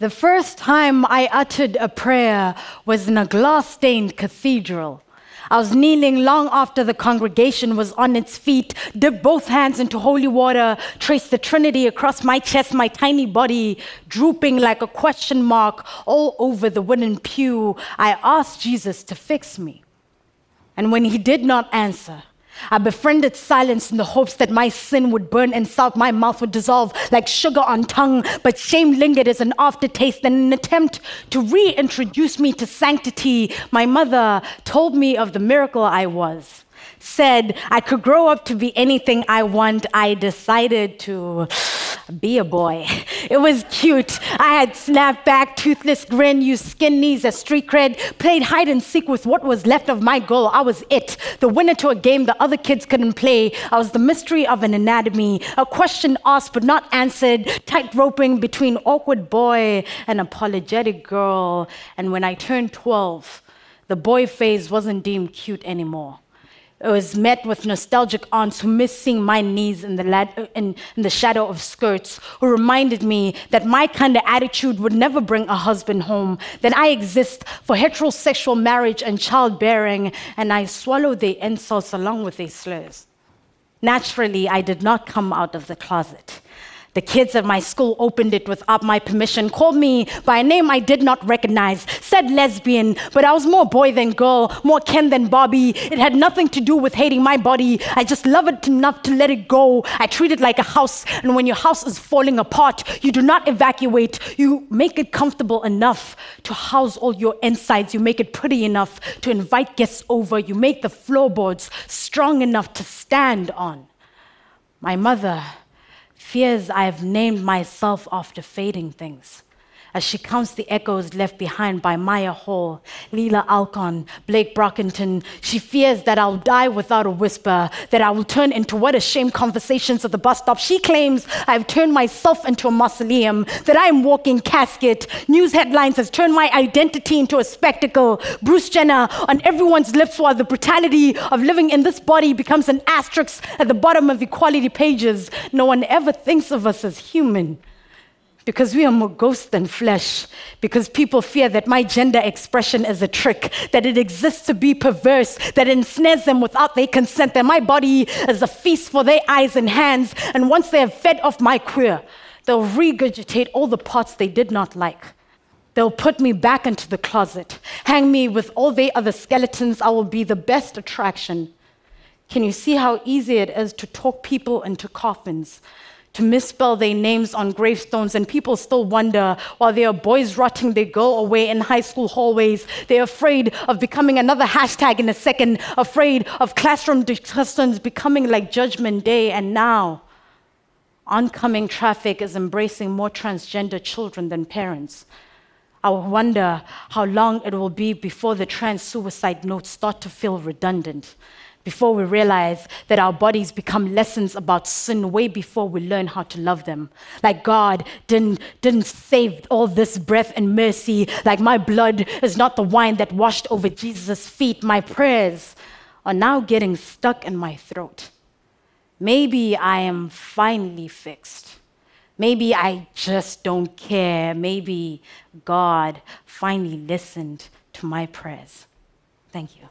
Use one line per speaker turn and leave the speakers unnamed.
The first time I uttered a prayer was in a glass stained cathedral. I was kneeling long after the congregation was on its feet, dipped both hands into holy water, traced the Trinity across my chest, my tiny body drooping like a question mark all over the wooden pew. I asked Jesus to fix me. And when he did not answer, I befriended silence in the hopes that my sin would burn and salt, my mouth would dissolve like sugar on tongue. But shame lingered as an aftertaste. In an attempt to reintroduce me to sanctity, my mother told me of the miracle I was. Said I could grow up to be anything I want. I decided to be a boy. It was cute. I had snapped back, toothless grin, used skin knees as street cred, played hide and seek with what was left of my goal. I was it, the winner to a game the other kids couldn't play. I was the mystery of an anatomy, a question asked but not answered, tight roping between awkward boy and apologetic girl. And when I turned 12, the boy phase wasn't deemed cute anymore. I was met with nostalgic aunts who missed seeing my knees in the, lad- in, in the shadow of skirts, who reminded me that my kind of attitude would never bring a husband home, that I exist for heterosexual marriage and childbearing, and I swallowed their insults along with their slurs. Naturally, I did not come out of the closet. The kids at my school opened it without my permission, called me by a name I did not recognize, said lesbian, but I was more boy than girl, more Ken than Barbie. It had nothing to do with hating my body. I just love it enough to let it go. I treat it like a house, and when your house is falling apart, you do not evacuate. You make it comfortable enough to house all your insides. You make it pretty enough to invite guests over. You make the floorboards strong enough to stand on. My mother fears I have named myself after fading things as she counts the echoes left behind by Mya Hall, Leelah Alcorn, Blake Brockington. She fears that I'll die without a whisper, that I will turn into what a shame conversations at the bus stop. She claims I've turned myself into a mausoleum, that I am walking casket. News headlines has turned my identity into a spectacle. Bruce Jenner on everyone's lips while the brutality of living in this body becomes an asterisk at the bottom of equality pages. No one ever thinks of us as human because we are more ghost than flesh, because people fear that my gender expression is a trick, that it exists to be perverse, that ensnares them without their consent, that my body is a feast for their eyes and hands, and once they have fed off my queer, they'll regurgitate all the parts they did not like. They'll put me back into the closet, hang me with all their other skeletons. I will be the best attraction. Can you see how easy it is to talk people into coffins? To misspell their names on gravestones, and people still wonder while there are boys rotting their girl away in high school hallways. They're afraid of becoming another hashtag in a second, afraid of classroom discussions becoming like Judgment Day, and now oncoming traffic is embracing more transgender children than parents. I wonder how long it will be before the trans suicide notes start to feel redundant before we realize that our bodies become lessons about sin way before we learn how to love them. Like God didn't, didn't save all this breath and mercy. Like my blood is not the wine that washed over Jesus' feet. My prayers are now getting stuck in my throat. Maybe I am finally fixed. Maybe I just don't care. Maybe God finally listened to my prayers. Thank you.